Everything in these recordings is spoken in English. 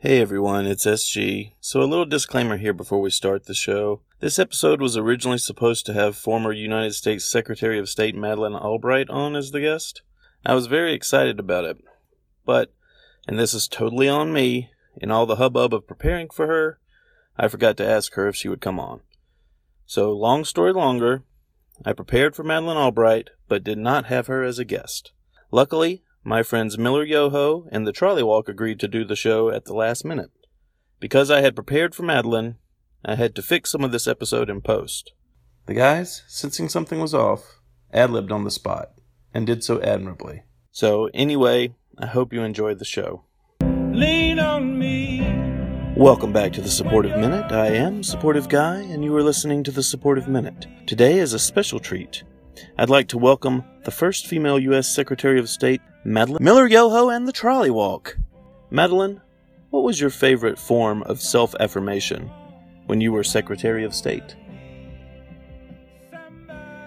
Hey everyone, it's SG. So, a little disclaimer here before we start the show. This episode was originally supposed to have former United States Secretary of State Madeleine Albright on as the guest. I was very excited about it. But, and this is totally on me, in all the hubbub of preparing for her, I forgot to ask her if she would come on. So, long story longer, I prepared for Madeleine Albright, but did not have her as a guest. Luckily, my friends Miller Yoho and the Trolley Walk agreed to do the show at the last minute. Because I had prepared for Madeleine, I had to fix some of this episode in post. The guys, sensing something was off, ad libbed on the spot, and did so admirably. So, anyway, I hope you enjoyed the show. Lean on me. Welcome back to the Supportive Minute. I am Supportive Guy, and you are listening to the Supportive Minute. Today is a special treat. I'd like to welcome the first female U.S. Secretary of State, Madeleine Miller Yoho, and the Trolley Walk. Madeleine, what was your favorite form of self affirmation when you were Secretary of State?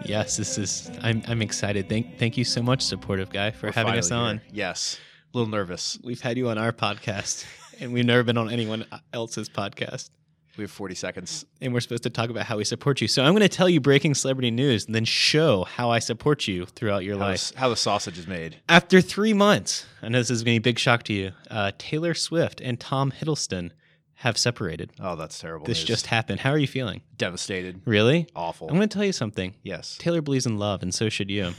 Yes, this is. I'm. I'm excited. Thank. Thank you so much, supportive guy, for We're having us on. here. Yes. A little nervous. We've had you on our podcast, and we've never been on anyone else's podcast. We have 40 seconds. And we're supposed to talk about how we support you. So I'm going to tell you breaking celebrity news, and then show how I support you throughout your How, life. the, how the sausage is made. After three months, I know this is going to be a big shock to you. Uh, Taylor Swift and Tom Hiddleston have separated. Oh, that's terrible. This news. just happened. How are you feeling? devastated. Really? Awful. I'm going to tell you something. yes. Taylor believes in love, and so should you.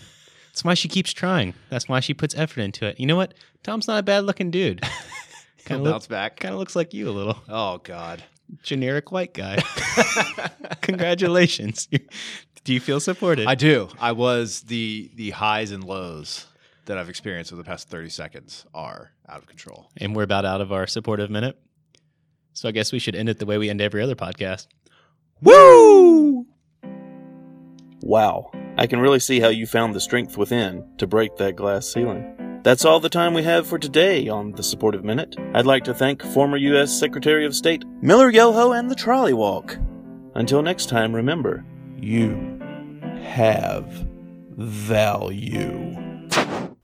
That's why she keeps trying. That's why she puts effort into it. You know what? Tom's not a bad looking dude. Kind of bounce back. kind of looks like you a little. Oh God. Generic white guy. Congratulations. Do you feel supported? I do. I was the the highs and lows that I've experienced over the past 30 seconds are out of control. and we're about out of our supportive minute. So I guess we should end it the way we end every other podcast. Woo! Wow, I can really see how you found the strength within to break that glass ceiling. That's all the time we have for today on the Supportive Minute. I'd like to thank former U.S. Secretary of State Miller Yoho and the Trolley Walk. Until next time, remember, you have value.